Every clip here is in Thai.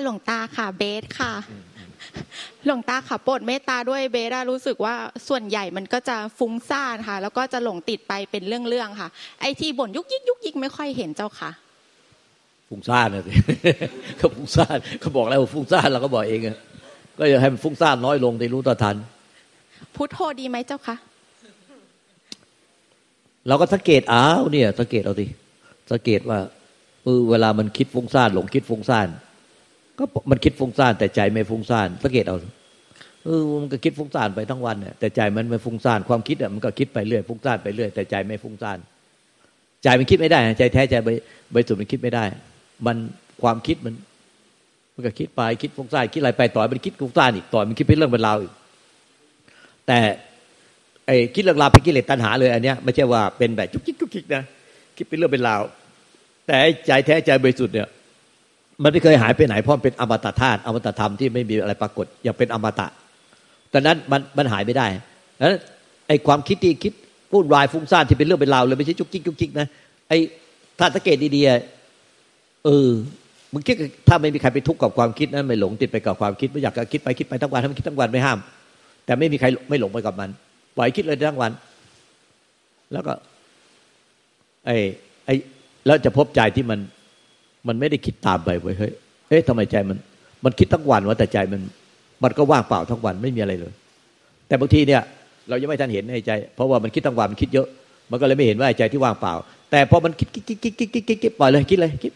นมัสการหลวงตาค่ะเบสค่ะ หลวงตาค่ะโปรดเมตตาด้วยเบสรู้สึกว่าส่วนใหญ่มันก็จะฟุ้งซ่านค่ะ แล้วก็จะหลงติดไปเป็นเรื่องๆค่ะ ไอที่บ่นยุกยิกยุกยิกไม่ค่อยเห็นเจ้าค่ะฟุ้งซ่านนะสิเขาฟุ้งซ่านเขาบอกแล้วว่าฟุ้งซ่านเราก็บอกเองอะก็จะให้มันฟุ้งซ่านน้อยลงได้รู้ต่อทันพุทโธดีไหมเจ้าคะเราก็สังเกตอ้าวเนี่ยสังเกตเอาดิสังเกตว่าเออเวลามันคิดฟุ้งซ่านหลงคิดฟุ้งซ่าน ก็มันคิดฟุ้งซ่านแต่ใจไม่ฟุ้งซ่านสังเกตเอาเออมันก็คิดฟุ้งซ่านไปทั้งวันเนี่ยแต่ใจมันไม่ฟุ้งซ่านความคิดอะมันก็คิดไปเรื่อยฟุ้งซ่านไปเรื่อยแต่ใจไม่ฟุ้งซ่านใจมันคิดไม่ได้ใจแท้ใจใบใบสุดมันคิดไม่ได้ มันความคิดมัน มันก็คิดไปคิดฟุ้งซ่านคิดอะไรไปต่อมันคิดฟุ้งซ่านอีกต่อมันคิดเป็นเรื่องเป็นราวอีกแต่ไอ้คิดเรื่องราวเป็นกิเลสตัณหาเลยอันเนี้ยไม่ใช่ว่าเป็นแบบจุกจิกจุกจิกนะคิดเป็นเรื่องเป็นราวแต่ใจแท้ใจบริสุทธิ์เนี่ย มันไม่เคยหายไปไหนเพราะเป็นอมตะธาตุอมตะธรรมที่ไม่มีอะไรปรากฏอย่างเป็นอมตะแต่นั้นมันมันหายไม่ได้แล้วไอ้ความคิดที่คิดวุ่นวายฟุ้งซ่านที่เป็นเรื่องเป็นราวเลยไม่ใช่จุกจิกจุกจิกนะไอ้ถ้าสังเกตดีๆเออมึงคิดถ้าไม่มีใครไปทุกข์กับความคิดนั้นไม่หลงติดไปกับความคิดไม่อยากจะคิดไปคิดไปทั้งวันให้มันคิดทั้งวันไม่ห้าม แต่ไม่มีใครไม่หลงไปกับมันปล่อยคิดเลยทั้งวัน แล้วก็ ไอ้ไอ้แล้วจะพบใจที่มัน มันไม่ได้คิดตามไปเว้ยเฮ้ยเอ๊ะทำไมใจมัน มันคิดทั้งวันว่าแต่ใจมันมันก็ว่างเปล่าทั้งวันไม่มีอะไรเลย แต่บางทีเนี่ยเรายังไม่ทันเห็นในใจ เพราะว่ามันคิดทั้งวันมันคิดเยอะ มันก็เลยไม่เห็นว่าใจที่ว่างเปล่า แต่พอมันคิดคิดคิดคิดคิดคิดคิดคิดปล่อยเลยคิดเลยคิด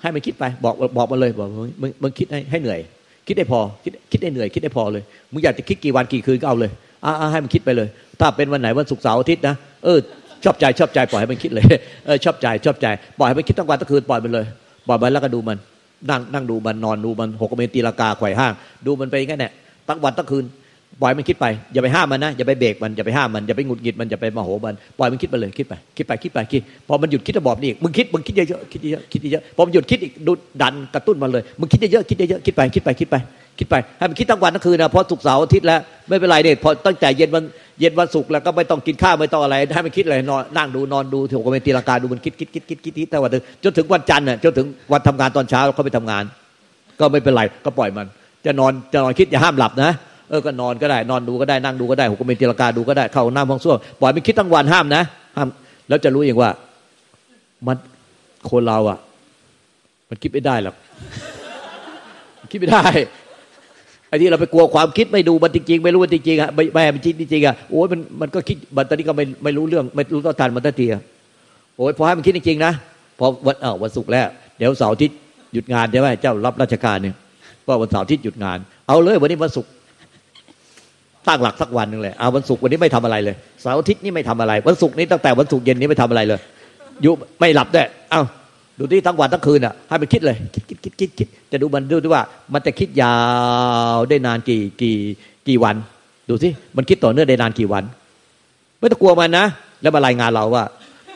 ให้มันคิดไปบอกบอกมาเลยบอกมึงมึงคิดให้ให้เหนื่อย คิดได้พอคิดคิดได้เหนื่อยคิดได้พอเลยมึงอยากจะคิดกี่วันกี่คืนก็เอาเลยอ่าให้มันคิดไปเลย ถ้าเป็นวันไหนวันศุกร์เสาร์อาทิตย์นะเออชอบใจชอบใจปล่อยให้มันคิดเลยเออชอบใจชอบใจปล่อยให้มันคิดทั้งวันทั้งคืนปล่อยมันเลย ปล่อยไปแล้วก็ดูมันนั่งนั่งดูมันนอนดูมันหกเมนตีลากาไขว่ห้าง ดูมันไปแค่นี้ตั้งวันตั้งคืนปล่อยมันคิดไปอย่าไปห้ามมันนะอย่าไปเบรกมันอย่าไปห้ามมันอย่าไปหงุดหงิดมันอย่าไปโมโหมันปล่อยมันคิดไปเลยคิดไป คิดไปคิดไปคิดพอมันหยุดคิดจะบอกนี่มึงคิดมึงคิดเยอะๆคิดเยอะๆคิดเยอะๆพอมันหยุดคิดอีกดูดันกระตุ้นมันเลยมึงคิดเยอะๆคิดเยอะๆคิดไปคิดไปคิดไป คิดไปให้มันคิดทั้งวันทั้งคืนนะเพอศุกร์เสาร์อาทิตย์แล้วไม่เป็นไรเนี่ยพอตั้งแต่เย็นวันเย็นวันศุกร์แล้วก็ไม่ต้องกินข้าวไม่ต้องอะไรให้มันคิดเลยนอนนั่งดูนอนดูถือว่าเป็นตีลากาดูมันคิดคิดคิดคิดคิดคิดแต่วันจนถึงวันจันทร์น่ะจนถึงวันทำงานตอนเช้าเขาไปทำงาน ก็ไม่เป็นไรก็ปล่อยมัน จะนอนจะนอนคิดอย่าห้ามหลับนะเออก็นอนก็ได้นอนดูก็ได้นั่งดูก็ได้หุกเป็นตีลากาดูก็ได้เข้าน้ำห้องส้วมปล่อยมันคิดทั้งวันห้ามนะห้ามแล้วจะรู้เองว่ามันคนเราอะ มันคิดไม่ได้หรอกคิดไม่ได้ อ้ที่เราไปกลัวความคิดไม่ดูมันจริงๆไม่รู้มันจริงๆอะไม่ไม่มันจริงจริงอะโอ้ยมันมันก็คิดมันตอนนี้ก็ไม่ไม่รู้เรื่องไม่รู้ต้นทานมันทันทีอะโอ้ยพอให้มันคิดจริงๆนะพอวันเออวันศุกร์แล้ว เดี๋ยวเสาร์ที่หยุดงานใช่ไหมเจ้ารับราชการเนี่ยว่าวันเสาร์ที่หยุดงาน เอาเลยวันนี้วันศุกร์ตั้งหลักสักวันหนึ่งเลยเอาวันศุกร์วันนี้ไม่ทำอะไรเลยเสาร์อาทิตย์นี่ไม่ทำอะไร วันศุกร์นี้ตั้งแต่วันศุกร์เย็นนี้ไม่ทำอะไรเลยอยู่ไม่หลับด้วยเอ้า ดูที่ทั้งวันทั้งคืนอะให้มันคิดเลย คิดคิดคิดคิดคิดจะดูมันดูด้วยว่า มันจะคิดยาวได้นานกี่กี่กี่วัน ดูสิมันคิดต่อเนื่องได้นานกี่วัน ไม่ต้องกลัวมันนะแล้วมารายงานเราว่า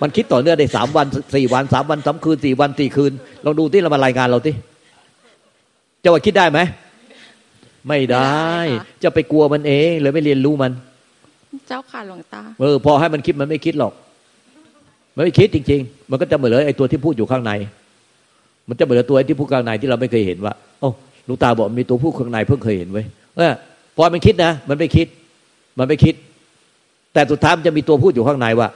มันคิดต่อเนื่องได้สามวันสี่วันสามวันสามคืนสี่วันสี่คืนลองดูที่เรามารายงานเราที่จะว่าคิดได้ไหมไม่ได้ จะไปกลัวมันเองเลยไม่เรียนรู้มัน เจ้าค่ะหลวงตาเออพอให้มันคิดมันไม่คิดหรอก มันไม่คิดจริง ๆ มันก็จะเหมือนเลยไอ้ตัวที่พูดอยู่ข้างใน มันจะเหมือนตัวไอ้ที่พูดข้างในที่เราไม่เคยเห็นว่าโอ้ลูกตาบอกมีตัวพูดข้างในเพิ่งเคยเห็นไว้เออพอมันคิดนะมันไม่คิด มันไม่คิด แต่สุดท้ายมันจะมีตัวพูดอยู่ข้างในว่า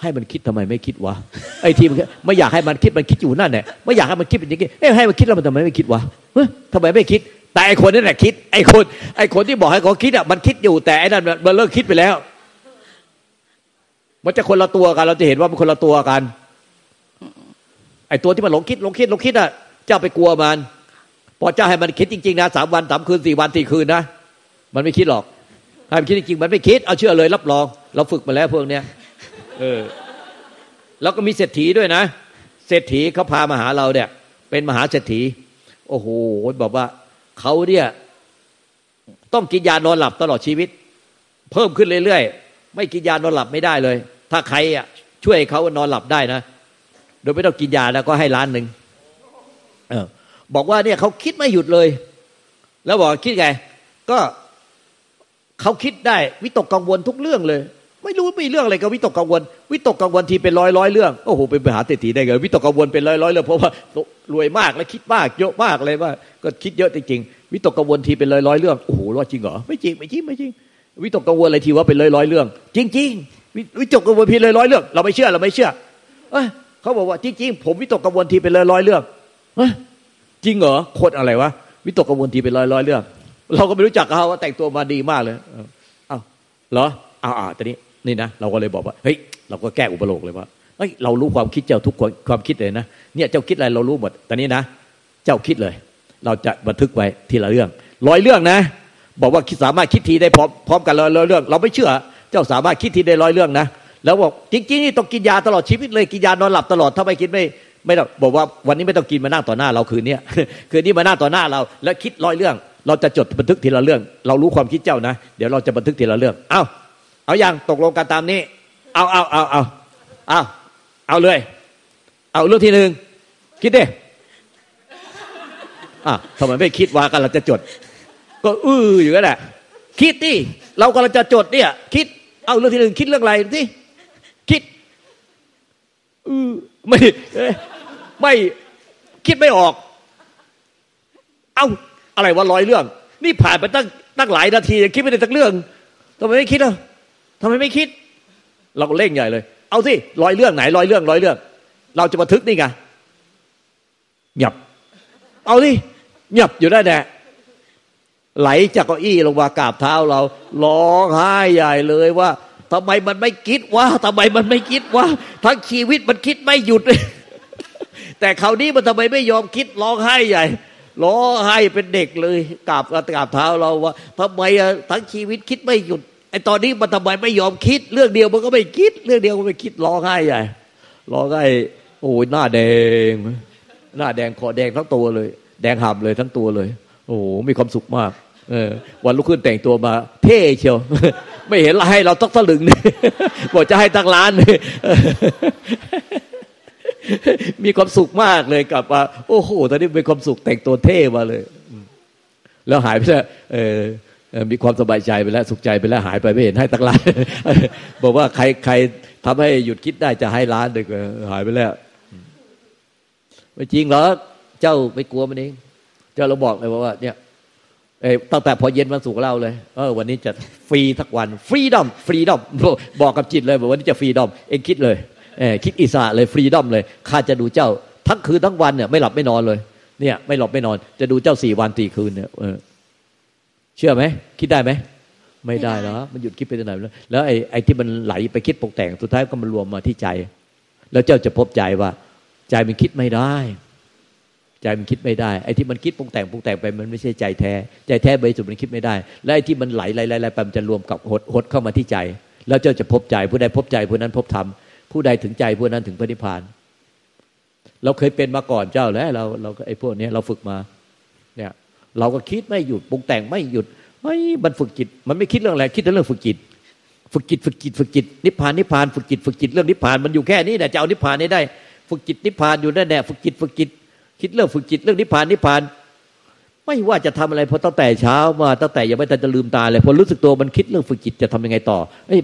ให้มันคิดทำไมไม่คิดวะไอ้ที่มันไม่อยากให้มันคิดมันคิดอยู่นั่นแหละไม่อยากให้มันคิดเป็นอย่างนี้เอ้ให้มันคิดแล้วมันทำไมไม่คิดวะเฮ้ยทำไมไม่คิด แต่ไอ้คนนั่นแหละคิดไอ้คนไอ้คนที่บอกให้เขาคิดอะมันคิดอยู่แต่ไอ้นั่นมันเลิกคิดไปแล้ว มันจะคนละตัวกัน เราจะเห็นว่ามันคนละตัวกันไอ้ตัวที่มันหลงคิดหลงคิดหลงคิดอะเจ้าไปกลัวมัน พอเจ้าให้มันคิดจริงๆนะสามวันสามคืนสี่วันสี่คืนนะมันไม่คิดหรอกให้มันคิดจริงๆมันไม่คิดเอาเชื่อเลย รับรอง เราฝึกมาแล้วพวกเนี้ยเออ แล้วก็มีเศรษฐีด้วยนะเศรษฐีเขาพามาหาเราเนี่ย เป็นมหาเศรษฐี โอ้โหบอกว่าเขาเนี่ย ต้องกินยานอนหลับตลอดชีวิต เพิ่มขึ้นเรื่อยๆ ไม่กินยานอนหลับไม่ได้เลย ถ้าใครอะช่วยเขานอนหลับได้นะ โดยไม่ต้องกินยาแล้วก็ให้ล้านหนึ่งเออบอกว่าเนี่ยเขาคิดไม่หยุดเลย แล้วบอกคิดไง ก็เขาคิดได้วิตกกังวลทุกเรื่องเลย ไม่รู้มีเรื่องอะไรกับวิตกกังวล วิตกกังวลทีเป็นร้อยร้อยเรื่องโอ้โหเป็นมหาเศรษฐีได้ไงวิตกกังวลเป็นร้อยร้อยเรื่องเพราะว่ารวยมากและคิดมากเยอะมากเลยว่าก็คิดเยอะจริงๆวิตกกังวลทีเป็นร้อยร้อยเรื่องโอ้โหรอดจริงเหรอไม่จริงไม่จริงไม่จริง วิตกกังวลอะไรทีว่าเป็นร้อยร้อยเรื่อง จริง ๆ วิตกกังวลพีร้อยร้อยเรื่อง เราไม่เชื่อเราไม่เชื่อเอ้ยเขาบอกว่าจริงๆผมวิตกกังวลทีเป็นร้อยร้อยเรื่องเอ้ยจริงเหรอโคตรอะไรวะวิตกกังวลทีเป็นร้อยร้อยเรื่อง เราก็ไม่รู้จักเขาว่าแต่งตัวมาดีมากเลยเอ้าเหรออ้าวตอนนี้นี่นะเราก็เลยบอกว่าเฮ้ยเราก็แก้อุปโลกเลยว่าเฮ้ยเรารู้ความคิดเจ้าทุกความคิดเลยนะเนี่ยเจ้าคิดอะไรเรารู้หมดตอนนี้นะ เจ้าคิดเลย เราจะบันทึกไว้ทีละเรื่องร้อยเรื่องนะ บอกว่าสามารถคิดทีได้พร้อมพร้อมกันร้อยเรื่อง เราไม่เชื่อ เจ้าสามารถคิดทีได้ร้อยเรื่องนะแล้วบอกจริงๆนี่ต้องกินยาตลอดชีวิตเลยกินยานอนหลับตลอดถ้าไม่คิดไม่ไม่ต้องบอกว่าวันนี้ไม่ต้องกินมานั่งต่อหน้าเราคืนนี้คืนนี้มานั่งต่อหน้าเรา แล้วคิดร้อยเรื่อง เราจะจดบันทึกทีละเรื่อง เรารู้ความคิดเจ้านะ เดี๋ยวเราจะบันทึกทีละเรื่อง เอาเอาอย่างตกลงกันตามนี้ เอาเอาเอาเอาเอาเอาเลย เอาเรื่องที่หนึ่งคิดดิอะทำไมไม่คิดว่ากันเราจะจด ก็อื้ออยู่นั่นแหละคิดดิเรากำลังจะจดเนี่ย คิด เอาเรื่องที่หนึ่งคิดเรื่องอะไรสิคิดอือไม่ไม่คิดไม่ออก เอาอะไรวะร้อยเรื่อง นี่ผ่านไปตั้งตั้งหลายนาทียังคิดไม่ได้สักเรื่องทำไมไม่คิดอะทำไมไม่คิด เราก็เร่งใหญ่เลย เอาสิร้อยเรื่องไหนร้อยเรื่องร้อยเรื่อง เราจะบันทึกนี่ไงหยับ เอาสิหยับอยู่ได้แน่ ไหลจากเก้าอี้ลงมากราบเท้าเราร้องไห้ใหญ่เลยว่าทำไมมันไม่คิดว่าทำไมมันไม่คิดว่าทั้งชีวิตมันคิดไม่หยุดเลยแต่คราวนี้มันทำไมไม่ยอมคิดร้องไห้ใหญ่ร้องไห้เป็นเด็กเลยกราบกราบเท้าเราว่าทำไมทั้งชีวิตคิดไม่หยุดไอ้ตอนนี้มันทำไมไม่ยอมคิด เรื่องเดียวมันก็ไม่คิด เรื่องเดียวมันไม่คิดร้องไห้ใหญ่ร้องไห้โอ้ยหน้าแดง หน้าแดงคอแดงทั้งตัวเลย แดงหับเลยทั้งตัวเลย โอ้โหมีความสุขมาก เออวันลุกขึ้นแต่งตัวมา เท่เชียว ไม่เห็นให้เราต้องตะลึงเลยบอกจะให้ตั้งร้านเลยมีความสุขมากเลยกลับมาโอ้โหตอนนี้มีความสุขแต่งตัวเท่มาเลย แล้วหายไปแล้วเออมีความสบายใจไปแล้ว สุขใจไปแล้วหายไปไม่เห็นให้ตั้งร้านบอกว่าใครใครทำให้หยุดคิดได้จะให้ร้านเด็กหายไปแล้วไม่จริงเหรอเจ้าไม่กลัวมันเอง เจ้าเราบอกเลยว่าเนี่ย ตั้งแต่พอเย็นวันศุกร์เล่าเลย เออวันนี้จะฟรีทักวัน ฟรีดอม ฟรีดอม บอกกับจิตเลยบอกวันนี้จะฟรีดอม เองคิดเลยเออคิดอิสระเลยฟรีดอมเลย ข้าจะดูเจ้า ทั้งคืนทั้งวันเนี่ยไม่หลับไม่นอนเลย เนี่ย ไม่หลับไม่นอน จะดูเจ้าสี่วันสี่คืนเนี่ยเชื่อไหม คิดได้ไหม ไม่ได้หรอมันหยุดคิดไปตรงไหนแล้ว แล้วไอ้ไอ้ที่มันไหลไปคิดปกแต่ง สุดท้ายก็มันรวมมาที่ใจ แล้วเจ้าจะพบใจว่า ใจมันคิดไม่ได้ ใจมันคิดไม่ได้ไอ้ที่มันคิดปรุงแต่งปรุงแต่งไปมันไม่ใช่ใจแท้ ใจแท้บริสุทธิ์มันคิดไม่ได้ และไอ้ที่มันไหลไหลไหลไปมันจะรวมกับหดหดเข้ามาที่ใจ แล้วเจ้าจะพบใจ ผู้ใดพบใจผู้นั้นพบธรรมผู้ใดถึงใจผู้นั้นถึงพระนิพพาน เราเคยเป็นมาก่อนเจ้าแล้วเราเราไอ้พวกนี้เราฝึกมา เนี่ย เราก็คิดไม่หยุดปรุงแต่งไม่หยุดไม่มันฝึกจิต มันไม่คิดเรื่องอะไรคิดแต่เรื่องฝึกจิตฝึกจิตฝึกจิตฝึกจิตนิพพานนิพพานฝึกจิตฝึกจิตเรื่องนิพพานมันอยู่แค่นี้แต่จะเอานิพพานนี้ได้ ฝึกจิตนิพพานอยู่นั่นแหละฝึกจิตฝึกจิต คิดเรื่องฝึกจิตเรื่องนิพพานนิพพาน ไม่ว่าจะทำอะไรพอตั้งแต่เช้ามาตั้งแต่ยังไม่ทันจะลืมตาเลยพอรู้สึกตัวมันคิดเรื่องฝึกจิตจะทำยังไงต่อเอ้ย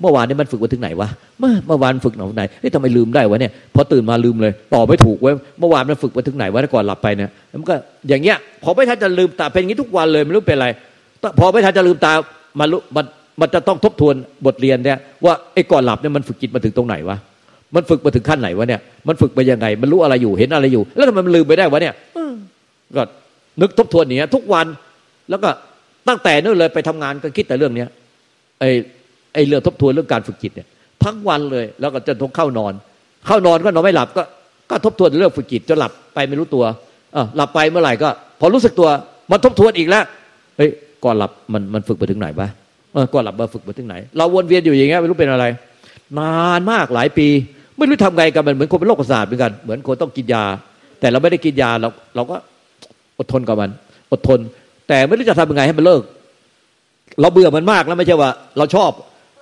เมื่อวานนี้มันฝึกมาถึงไหนวะเมื่อเมื่อวานฝึกไหนเฮ้ยทำไมลืมได้วะเนี่ยพอตื่นมาลืมเลยต่อไม่ถูกเว้ยเมื่อวานมันฝึกมาถึงไหนวะก่อนหลับไปเนี่ยมันก็อย่างเงี้ยพอไม่ทันจะลืมตาเป็นอย่างนี้ทุกวันเลยไม่รู้เป็นอะไรพอไม่ทันจะลืมตามันมันมันจะต้องทบทวนบทเรียนเนี่ยว่าไอ้ก่อนหลับเนี่ยมันฝึกจิตมาถึงตรงไหนวะ มันฝึกมาถึงขั้นไหนวะเนี่ยมันฝึกไปยังไง มันรู้อะไรอยู่เห็นอะไรอยู่ แล้วทำไมมันลืมไปได้วะเนี่ยก็นึกทบทวนเนี่ยทุกวันแล้วก็ตั้งแต่นู่นเลยไปทำงานก็คิดแต่เรื่องเนี้ยไอ้ไอ้เรื่องทบทวนเรื่องการฝึกจิตเนี่ยทั้งวันเลย แล้วก็จนทงเข้านอน เข้านอนก็นอนไม่หลับก็ก็ทบทวนเรื่องฝึกจิตจนหลับไปไม่รู้ตัวอหลับไปเมื่อไหร่ก็ พอรู้สึกตัวมันทบทวนอีกแล้วเฮ้ยก่อนหลับมันมันฝึกไปถึงไหนวะก่อนหลับมาฝึกไปถึงไหน เราวนเวียนอยู่อย่างเงี้ยไม่รู้เป็นอะไร นานมากหลายปี ไม่รู้ทำไงกันมันเหมือนคนเป็นโรคประสาทเหมือนกัน เหมือนคนต้องกินยา แต่เราไม่ได้กินยาเราเราก็อดทนกับมัน อดทน แต่ไม่รู้จะทำยังไงให้มันเลิก เราเบื่อมันมากแล้วไม่ใช่ว่า เราชอบ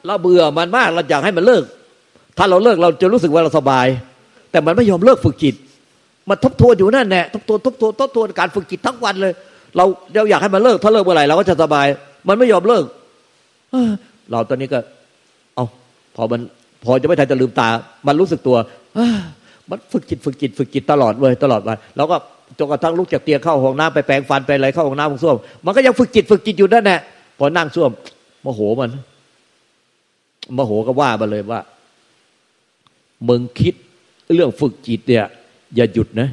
เราเบื่อมันมากเราอยากให้มันเลิก ถ้าเราเลิกเราจะรู้สึกว่าเราสบาย แต่มันไม่ยอมเลิกฝึกจิตมันทบทวนอยู่นั่นแหละทบทวนทบทวนทบทวนการฝึกจิตทั้งวันเลย เราเราอยากให้มันเลิก ถ้าเลิกเมื่อไหร่เราก็จะสบาย มันไม่ยอมเลิกเราตอนนี้ก็ เอาพอมัน พอจะไม่ทันจะลืมตา มันรู้สึกตัวมันฝึกจิตฝึกจิตฝึกจิตตลอดเว้ยตลอดวันแล้วก็จนกระทั่งลุกจากเตียงเข้าห้องน้ำไปแปรงฟันไปอะไรเข้าห้องน้ำห้องส้วมมันก็ยังฝึกจิตฝึกจิตอยู่นั่นแหละพอนั่งส้วมโมโหมันโมโหก็ว่ามาเลยว่ามึงคิดเรื่องฝึกจิตเนี่ย อย่าหยุดนะ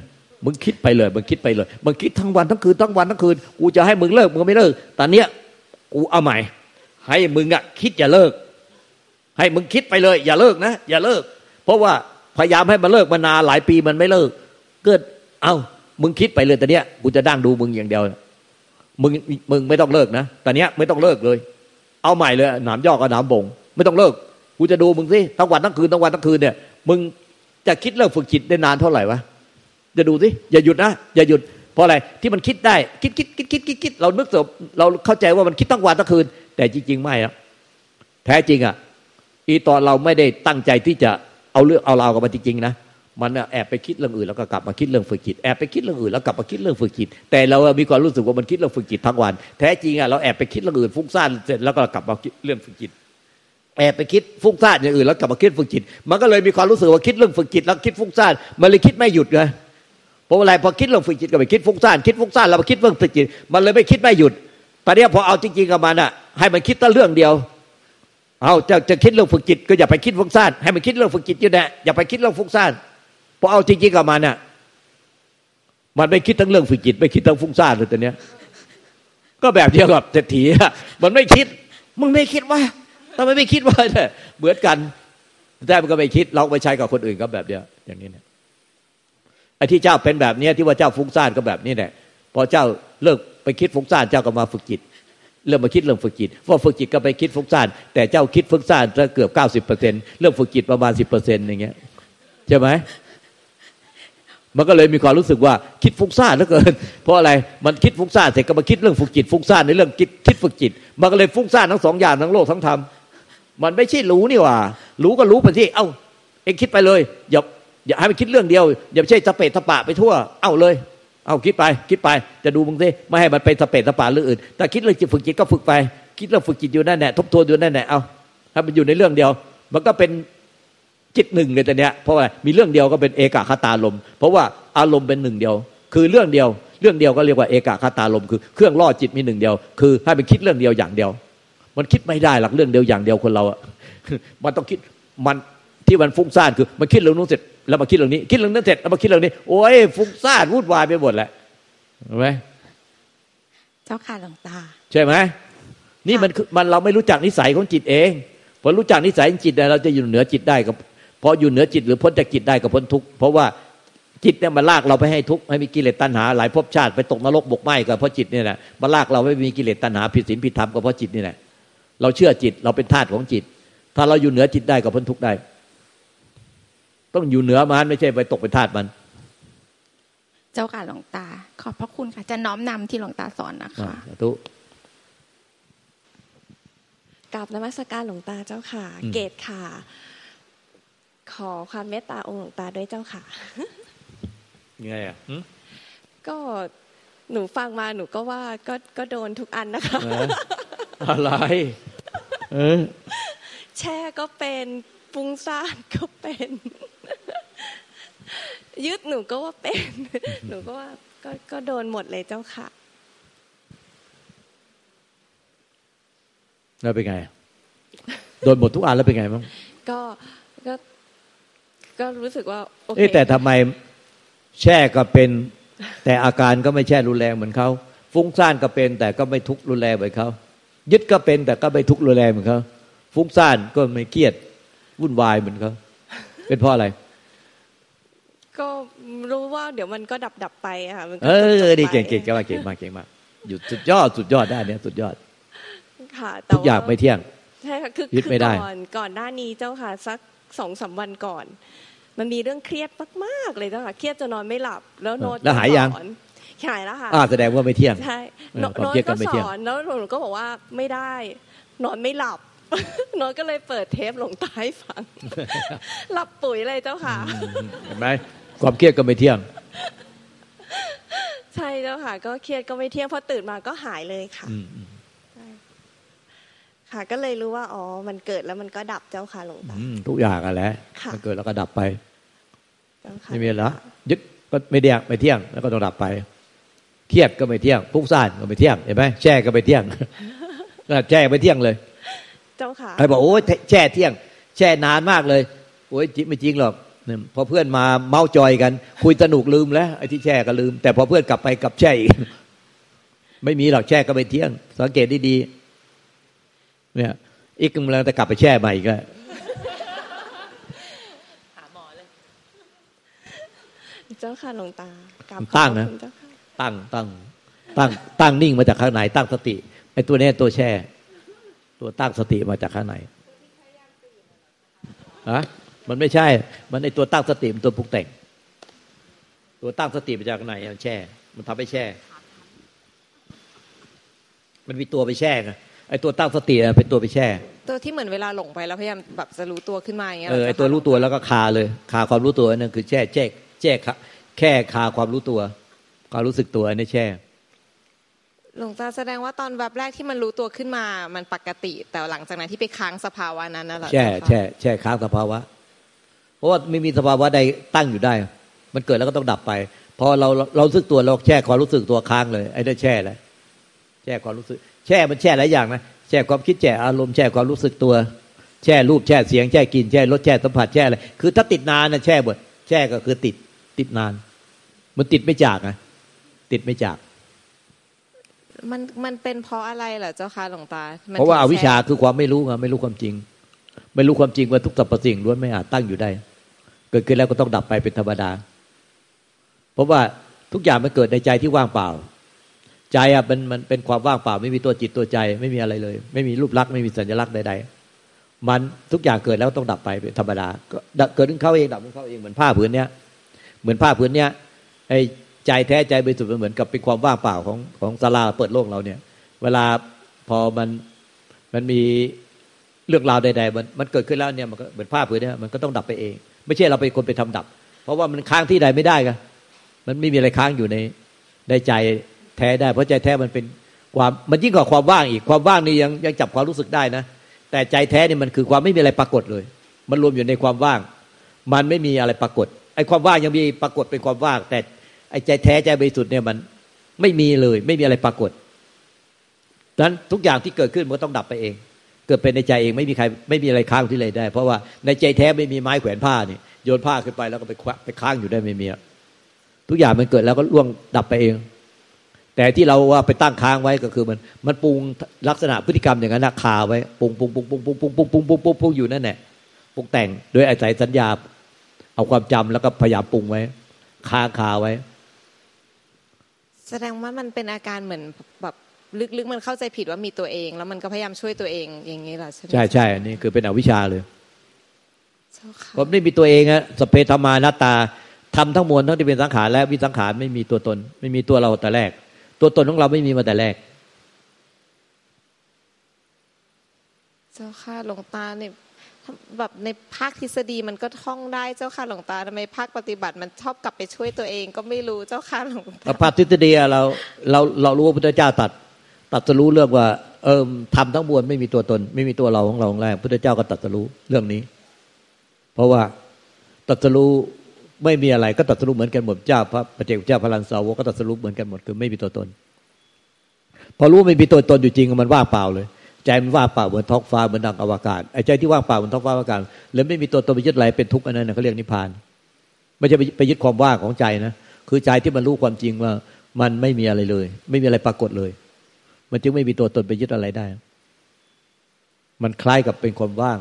มึงคิดไปเลยมึงคิดไปเลยมึงคิดทั้งวันทั้งคืนทั้งวันทั้งคืนกูจะให้มึงเลิกมึงไม่เลิกตอนเนี้ยกูเอาใหม่ ให้มึงอะคิดอย่าเลิก ให้มึงคิดไปเลย อย่าเลิกนะ อย่าเลิก เพราะว่าพยายามให้มันเลิกมานานหลายปีมันไม่เลิก เกิด เอามึงคิดไปเลยตอนเนี้ยกูจะดั่งดูมึงอย่างเดียวมึงมึงไม่ต้องเลิกนะตอนเนี้ยไม่ต้องเลิกเลย เอาใหม่เลยหนามยอกกับหนามบง ไม่ต้องเลิกกูจะดูมึงสิทั้งวันทั้งคืนทั้งวันทั้งคืนเนี่ยมึงจะคิดเลิกฝึกจิตได้นานเท่าไหร่วะจะดูสิอย่าหยุดนะอย่าหยุดเพราะอะไรที่มันคิดได้คิดคิดคิดคิดคิดคิดเรานึกสบเราเข้าใจว่ามันคิดทั้งวันทั้งคืน แต่จริง ๆ ไม่อะแท้จริงอะ อีตอนเราไม่ได้ตั้งใจที่จะเอาเรื่องเอาเรากับมันจริงๆนะมันแอบไปคิดเรื่องอื่นแล้วก็กลับมาคิดเรื่องฝึกจิตแอบไปคิดเรื่องอื่นแล้วกลับมาคิดเรื่องฝึกจิตแต่เรามีความรู้สึกว่ามันคิดเรื่องฝึกจิตทั้งวัน แท้จริงอะเราแอบไปคิดเรื่องอื่นฟุ้งซ่านเสร็จแล้วก็กลับมาคิดเรื่องฝึกจิตแอบไปคิดฟุ้งซ่านอย่างอื่นแล้วกลับมาคิดฝึกจิต มันก็เลยมีความรู้สึกว่าคิดเรื่องฝึกจิตแล้วคิดฟุ้งซ่านมันเลยคิดไม่หยุดไงเพราะอะไรพอคิดเรื่องฝึกจิตก็ไปคิดฟุ้งซ่านคิดฟุ้งซ่านแล้วมาคิดเรื่องฝึกจิต มันเลยไม่คิดไม่หยุดตอนนี้พอเอาจริงๆกับมันอะให้มันคิดแต่เรื่องเดียว เอาจะจะคิดเรื่องฝึกจิต ก็อย่าไปคิดฟุ้งซ่านให้มันคิดเรื่องฝึกจิตอยู่แน่อย่าไปคิดเรื่องฟุ้งซ่านพอเอาจริงๆกับมันอะมันไม่คิดทั้งเรื่องฝึกจิต ไม่คิดทั้งฟุ้งซ่านเลยตอนเนี้ย ก็แบบเดียวกับเศรษฐีมันไม่คิด มึงไม่คิดว่าทำไมไม่คิดว่าเนี่ยเหมือนกัน แต่มันก็ไม่คิด เราไปใช้กับคนอื่นก็แบบเดียวอย่างนี้เนี่ยไอ้ที่เจ้าเป็นแบบเนี้ยที่ว่าเจ้าฟุ้งซ่านก็แบบนี้แหละพอเจ้าเลิกไปคิดฟุ้งซ่านเจ้าก็มาฝึกจิต เริ่มมาคิดเรื่องฝึกจิตพอฝึกจิตก็ไปคิดฟุ้งซ่านแต่เจ้าคิดฟุ้งซ่านจะเกือบเก้าสิบเปอร์เซ็นเรื่องฝึกจิตประมาณสิบเปอร์เซ็นต์อย่างเงี้ยใช่ไหมมันก็เลยมีความรู้สึกว่าคิดฟุ้งซ่านเหลือเกิน เพราะอะไรมันคิดฟุ้งซ่านเสร็จก็มาคิดเรื่องฝึกจิตฟุ้งซ่านในเรื่องคิดคิดฝึกจิต มันก็เลยฟุ้งซ่านทั้งสองอย่างทั้งโลกทั้งธรรมมันไม่ใช่รู้นี่ว่า รู้ก็รู้ไปที่เอ้าเองคิดไปเลยอย่าอย่าให้มันคิดเรื่องเดียว อย่าใช่สเปะสปะไปทั่ว เอ้าเลย เอาคิดไปคิดไปจะดูมึงสิไม่ให้มันไปสเปะสปะเรื่ออื่นแต่คิดเรื่องจิตฝึกจิตก็ฝึกไป คิดเรื่องฝึกจิตอยู่นั่นแหละทบทวนอยู่นั่นแหละเอาถ้ามันอยู่ในเรื่องเดียว มันก็เป็นจิตหนึ่งเลยแต่เนี้ยเพราะว่ามีเรื่องเดียวก็เป็นเอกคตาลม เพราะว่าอารมณ์เป็นหนึ่งเดียว คือเรื่องเดียว เรื่องเดียวก็เรียกว่าเอกคตาลม คือเครื่องล่อจิตมีหนึ่งเดียว คือให้มันคิดเรื่องเดียวอย่างเดียว มันคิดไม่ได้หลักเรื่องเดียวอย่างเดียวคนเราอะมันต้องคิดมันที่มันฟุ้งซ่านคือ มันคิดเรื่องนู้นเสร็จ แล้วมาคิดเรื่องนี้ คิดเรื่องนั้นเสร็จแล้วมาคิดเรื่องนี้ โอ้ยฟุ้งซ่านวุ่นวายไปหมดแหละเห็นไหมเจ้าค่ะหลวงตา ใช่ไหมนี่มันคือมันเราไม่รู้จักนิสัยของจิตเองพอรู้จักนิสัยของจิตเนี่ยเราจะอยู่เหนือจิตได้กับพออยู่เหนือจิตหรือพ้นจากจิตได้กับพ้นทุกข์เพราะว่าจิตเนี่ยมันลากเราไปให้ทุกข์ให้มีกิเลสตัณหา หลายภพชาติไปตกนรกบกไหม้ก็เพราะจิตเนี่ยแหละมันลากเราไม่มีกิเลสตัณหาผิดศีลผิดธรรมก็เพราะจิตนี่แหละเราเชื่อจิตเราเป็นทาสของจิต ถ้าเราอยู่เหนือจิตได้ก็พ้นทุกข์ได้ ต้องอยู่เหนือมันไม่ใช่ไปตกเป็นทาสมัน เจ้าค่ะหลวงตา ขอบพระคุณค่ะ จะน้อมนำที่หลวงตาสอนนะคะสาธุกราบนมัสการหลวงตาเจ้าค่ะอืมเกตค่ะ ขอความเมตตาองค์หลวงตาด้วยเจ้าค่ะยังไงอะหึก็หนูฟังมาหนูก็ว่าก็ก็โดนทุกอันนะคะเอออะไร เออแช่ก็เป็นปุ้งซ่านก็เป็น ยึดหนูก็ว่าเป็น หนูก็ว่าก็ก็โดนหมดเลยเจ้าค่ะ แล้วเป็นไง โดนหมดทุกอันแล้วเป็นไงบ้างก็ก็ ก็รู้สึกว่าโอเคเอ๊ะแต่ทำไมแช่ก็เป็น แต่อาการก็ไม่แช่รุนแรงเหมือนเขาฟุ้งซ่านก็เป็น แต่ก็ไม่ทุกข์รุนแรงเหมือนเขายึดก็เป็น แต่ก็ไม่ทุกข์รุนแรงเหมือนเขาฟุ้งซ่านก็ไม่เครียดวุ่นวายเหมือนเขาเป็นเพราะอะไร ก็รู้ว่าเดี๋ยวมันก็ดับดับๆไปอะค่ะมันก็เอจบอๆดีไปเก่งเก่งเก่งมากเก่งมากเก่งมากอยู่สุดยอดสุดยอดได้เนี่ยสุดยอดค่ะแต่ทุกอย่างว่ไม่เที่ยงใช่ค่ะคือยึดคือไม่ได้ก่อนก่อนหน้านี้เจ้าค่ะสักสองสามวันก่อน มันมีเรื่องเครียดมากๆเลยเจ้าค่ะเครียดจนนอนไม่หลับ แล้วโน้ตแล้วหายยังก็สอนหายแล้วค่ะอ่าแสดงว่าไม่เที่ยงใช่เออโน้ตความเครียดก็ก็ไม่สเที่ยงอนแล้วหนูก็บอกว่าไม่ได้ นอนไม่หลับโน้ตก็เลยเปิดเทปหลวงตาให้ฟัง หลับปุ๋ยเลยเจ้าค่ะ เห็นไหม ความเครียดก็ไม่เที่ยง ใช่เจ้าค่ะ ก็เครียดก็ไม่เที่ยงพอตื่นมาก็หายเลยค่ะอืมอืมค่ะ ก็เลยรู้ว่าอ๋อ มันเกิดแล้วมันก็ดับเจ้าค่ะหลวงตาอืมทุกอย่างอะแหละค่ะมันเกิดแล้วก็ดับไปเจ้าค่ะไม่มีแล้วยึดก็ไม่เดียงไม่เที่ยงแล้วก็ต้องดับไป เครียดก็ไม่เที่ยงฟุ้งซ่านก็ไม่เที่ยงเห็นไหมแช่ก็ไม่เที่ยงแช่ไม่เที่ยงเลย เจ้าค่ะใครบอกโอ้ยแช่เที่ยง แช่นานมากเลยโอ้ยจริงไม่จริงหรอก เนี่ยพอเพื่อนมาเมาจอยกัน คุยสนุกลืมแล้วไอ้ที่แช่ก็ลืม แต่พอเพื่อนกลับไปกลับแช่อีกไม่มีหรอกแช่ก็ไม่เที่ยง สังเกตดีๆเนี่ย อีกกำลังจะกลับไปแช่ใหม่อีกแล้วเจ้าค่ะหลวงตากราบตั้งนะขอบคุณเจ้าค่ะตั้งตั้งตั้งตั้งนิ่งมาจากข้างในตั้งสติไอ้ตัวเนี้ยตัวแช่ ตัวตั้งสติมาจากข้างในฮะ มันไม่ใช่ มันไอ้ตัวตั้งสติมันตัวปรุงแต่ง ตัวตั้งสติมาจากข้างในมันแช่ มันทำให้แช่ มันมีตัวไปแช่ไงไอ้ตัวตั้งสติอะเป็นตัวไปแช่ ตัวที่เหมือนเวลาหลงไปแล้วพยายามแบบจะรู้ตัวขึ้นมาอย่างเงี้ยเออหรไอ้คะตัวรู้ตัวแล้วก็คาเลย คาความรู้ตัวนั่นคือแช่แช่แช่คาแค่คาความรู้ตัว ความรู้สึกตัวอันนี้แช่หลวงตาแสดงว่าตอนแบบแรกที่มันรู้ตัวขึ้นมา มันปกติ แต่หลังจากนั้นที่ไปค้างสภาวะนั้นน่ะเหรอแช่เจ้าคะแช่แช่ค้างสภาวะเพ ราะว่าไม่มีสภาวะใดตั้งอยู่ได้ มันเกิดแล้วก็ต้องดับไป พอเราเรารู้สึกตัวเราแช่ความรู้สึกตัวค้างเลย ไอ้ได้แช่เลยแช่ความรู้สึก แช่มันแช่หลายอย่างนะแช่ความคิดแช่อารมณ์แช่ความรู้สึกตัว แช่รูปแช่เสียงแช่กลิ่นแช่รสแช่สัมผัสแช่อะไรคือถ้าติดนานนะแช่หมดแช่ก็คือติดติดนาน มันติดไม่จากนะติดไม่จาก มันมันเป็นเพราะอะไรเหรอเจ้าคะหลวงตามันเพราะว่าถึงอาวิชชาแช่คือความไม่รู้ไงไม่รู้ความจริง ไม่รู้ความจริงว่าทุกสรรพสิ่งล้วนไม่อาจตั้งอยู่ได้เกิดขึ้นแล้วก็ต้องดับไปเป็นธรรมดา เพราะว่าทุกอย่างมันเกิดในใจที่ว่างเปล่า ใจอะมันมันเป็นความว่างเปล่า ไม่มีตัวจิตตัวใจ ไม่มีอะไรเลย ไม่มีรูปลักษณ์ไม่มีสัญลักษณ์ใดๆมันทุกอย่างเกิดแล้วต้องดับไปเป็นธรรมดาก็เกิดขึ้นเข้าเองดับขึ้นเข้าเองเหมือนผ้าผืนเนี้ยเหมือนผ้าผืนเนี้ยไอ้ใจแท้ใจบริสุทธิ์มันเหมือนกับเป็นความว่างเปล่าของของศาลาเปิดโลกเราเนี่ย เวลาพอมันมันมีเรื่องราวใดๆมันมันเกิดขึ้นแล้วเนี่ยมันก็เหมือนผ้าผืนเนี่ยมันก็ต้องดับไปเอง ไม่ใช่เราเป็นคนไปทำดับ เพราะว่ามันค้างที่ใดไม่ได้กันมันไม่มีอะไรค้างอยู่ในในใจแท้ได้ เพราะใจแท้มันเป็นความมันยิ่งกว่าความว่างอีกความว่างนี่ยังยังจับความรู้สึกได้นะ แต่ใจแท้นี่มันคือความไม่มีอะไรปรากฏเลย มันรวมอยู่ในความว่าง มันไม่มีอะไรปรากฏไอ้ความว่างยังมีปรากฏเป็นความว่าง แต่ไอ้ใจแท้ใจบริสุทธิ์เนี่ยมันไม่มีเลย ไม่มีอะไรปรากฏดังนั้นทุกอย่างที่เกิดขึ้นมันต้องดับไปเอง เกิดเป็นในใจเองไม่มีใครไม่มีอะไรค้างที่เลยได้ เพราะว่าในใจแท้ไม่มีไม้แขวนผ้านี่โยนผ้าขึ้นไปแล้วก็ไปไปค้างอยู่ได้ไม่มีทุกอย่างมันเกิดแล้วก็ล่วงดับไปเอง แต่ที่เราว่าไปตั้งค้างไว้ก็คือมันมันปรุงลักษณะพฤติกรรมอย่างนั้นนะคาไว้ปรุงปรุงปรุงปรุงปรุงปรุงปรุงปรุงปรุงปรุงปรุงอยู่นั่นแหละปรุงแต่งโดยอาศัยสัญญา เอาความจำแล้วก็พยายามปรุงไว้คาคาไว้ แสดงว่ามันเป็นอาการเหมือนแบบ ลึกๆมันเข้าใจผิดว่ามีตัวเอง แล้วมันก็พยายามช่วยตัวเองอย่างนี้เหรอใช่ไหมใช่ใช่อันนี่คือเป็นอวิชชาเลยเจ้าค่ะผมไม่มีตัวเองอะสพเพธรรมานัตตาทำทั้งมวลทั้งที่เป็นสังขารและวิสังขารไม่มีตัวตน ไม่มีตัวเราแต่แรก ตัวตนของเราไม่มีมาแต่แรก เจ้าค่ะหลวงตาเนี่ยแบบในภาคทฤษฎีมันก็ท่องได้เจ้าค่ะหลวงตาทำไมภาคปฏิบัติมันชอบกลับไปช่วยตัวเองก็ไม่รู้เจ้าค่ะหลวงตาพระทฤษฎีอะเราเราเรารู้ว่าพุทธเจ้าตัด ตัดสรู้เรื่องว่าเออทำทั้งมวลไม่มีตัวตน ไม่มีตัวเราของเราของแรกพุทธเจ้าก็ตัดสรู้เรื่องนี้ เพราะว่าตัดสรู้ไม่มีอะไรก็ตัดสรู้เหมือนกันหมดเจ้าพระปเจกเจ้าพระลันสาวก็ตัดสรู้เหมือนกันหมดคือไม่มีตัวตน พอรู้ไม่มีตัวตนอยู่จริงมันว่างเปล่าเลยใจมันว่างเปล่าเหมือนท้องฟ้าเหมือนดังอวกาศไอ้ใจที่ว่างเปล่าเหมือนท้องฟ้าอวกาศแล้วไม่มีตัวตนไปยึดอะไรเป็นทุกข์อันนั้นนะเขาเรียกนิพพาน ไม่ใช่ไปยึดความว่างของใจนะคือใจที่มันรู้ความจริงว่ามันไม่มีอะไรเลย ไม่มีอะไรปรากฏเลย มันจึงไม่มีตัวตนไปยึดอะไรได้ มันคล้ายกับเป็นความว่าง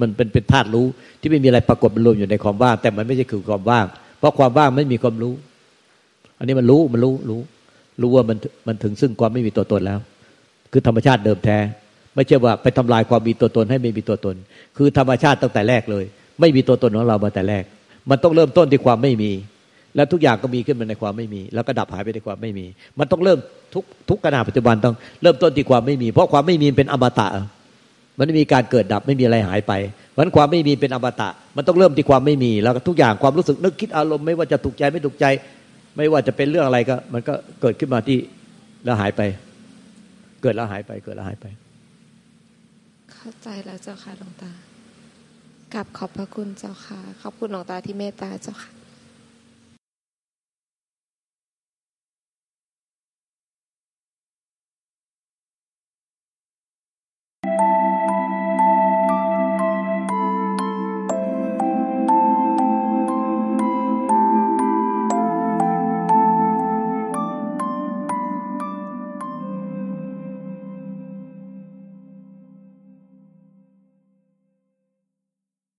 มันเป็นเป็นธาตุรู้ที่ไม่มีอะไรปรากฏมันรวมอยู่ในความว่าง แต่มันไม่ใช่คือความว่าง เพราะความว่างไม่มีความรู้ อันนี้มันรู้มันรู้รู้ รู้ว่ามันมันถึงซึ่งความไม่มีตัวตนแล้ว คือธรรมชาติเดิมแท้ ไม่ใช่ว่าไปทำลายความมีตัวตนให้ไม่มีตัวตน คือธรรมชาติตั้งแต่แรกเลย ไม่มีตัวตนของเรามาแต่แรก มันต้องเริ่มต้นที่ความไม่มี แล้วทุกอย่างก็มีขึ้นมาในความไม่มี แล้วก็ดับหายไปในความไม่มี มันต้องเริ่มทุกทุกขณะปัจจุบันต้องเริ่มต้นที่ความไม่มี เพราะความไม่มีเป็นอมตะ มันไม่มีการเกิดดับไม่มีอะไรหายไปเพราะฉะนั้นความไม่มีเป็นอมตะ มันต้องเริ่มที่ความไม่มี แล้วก็ทุกอย่างความรู้สึกนึกคิดอารมณ์ไม่ว่าจะถูกใจไม่ถูกใจ ไม่ว่าจะเป็นเรื่องอะไรก็ มันก็เกิดขึ้นมาที่แล้วหายไป เกิดแล้วหายไปเกิดแล้วหายไป เข้าใจแล้วเจ้าค่ะหลวงตากับขอบพระคุณเจ้าค่ะ ขอบคุณหลวงตาที่เมตตาเจ้าค่ะ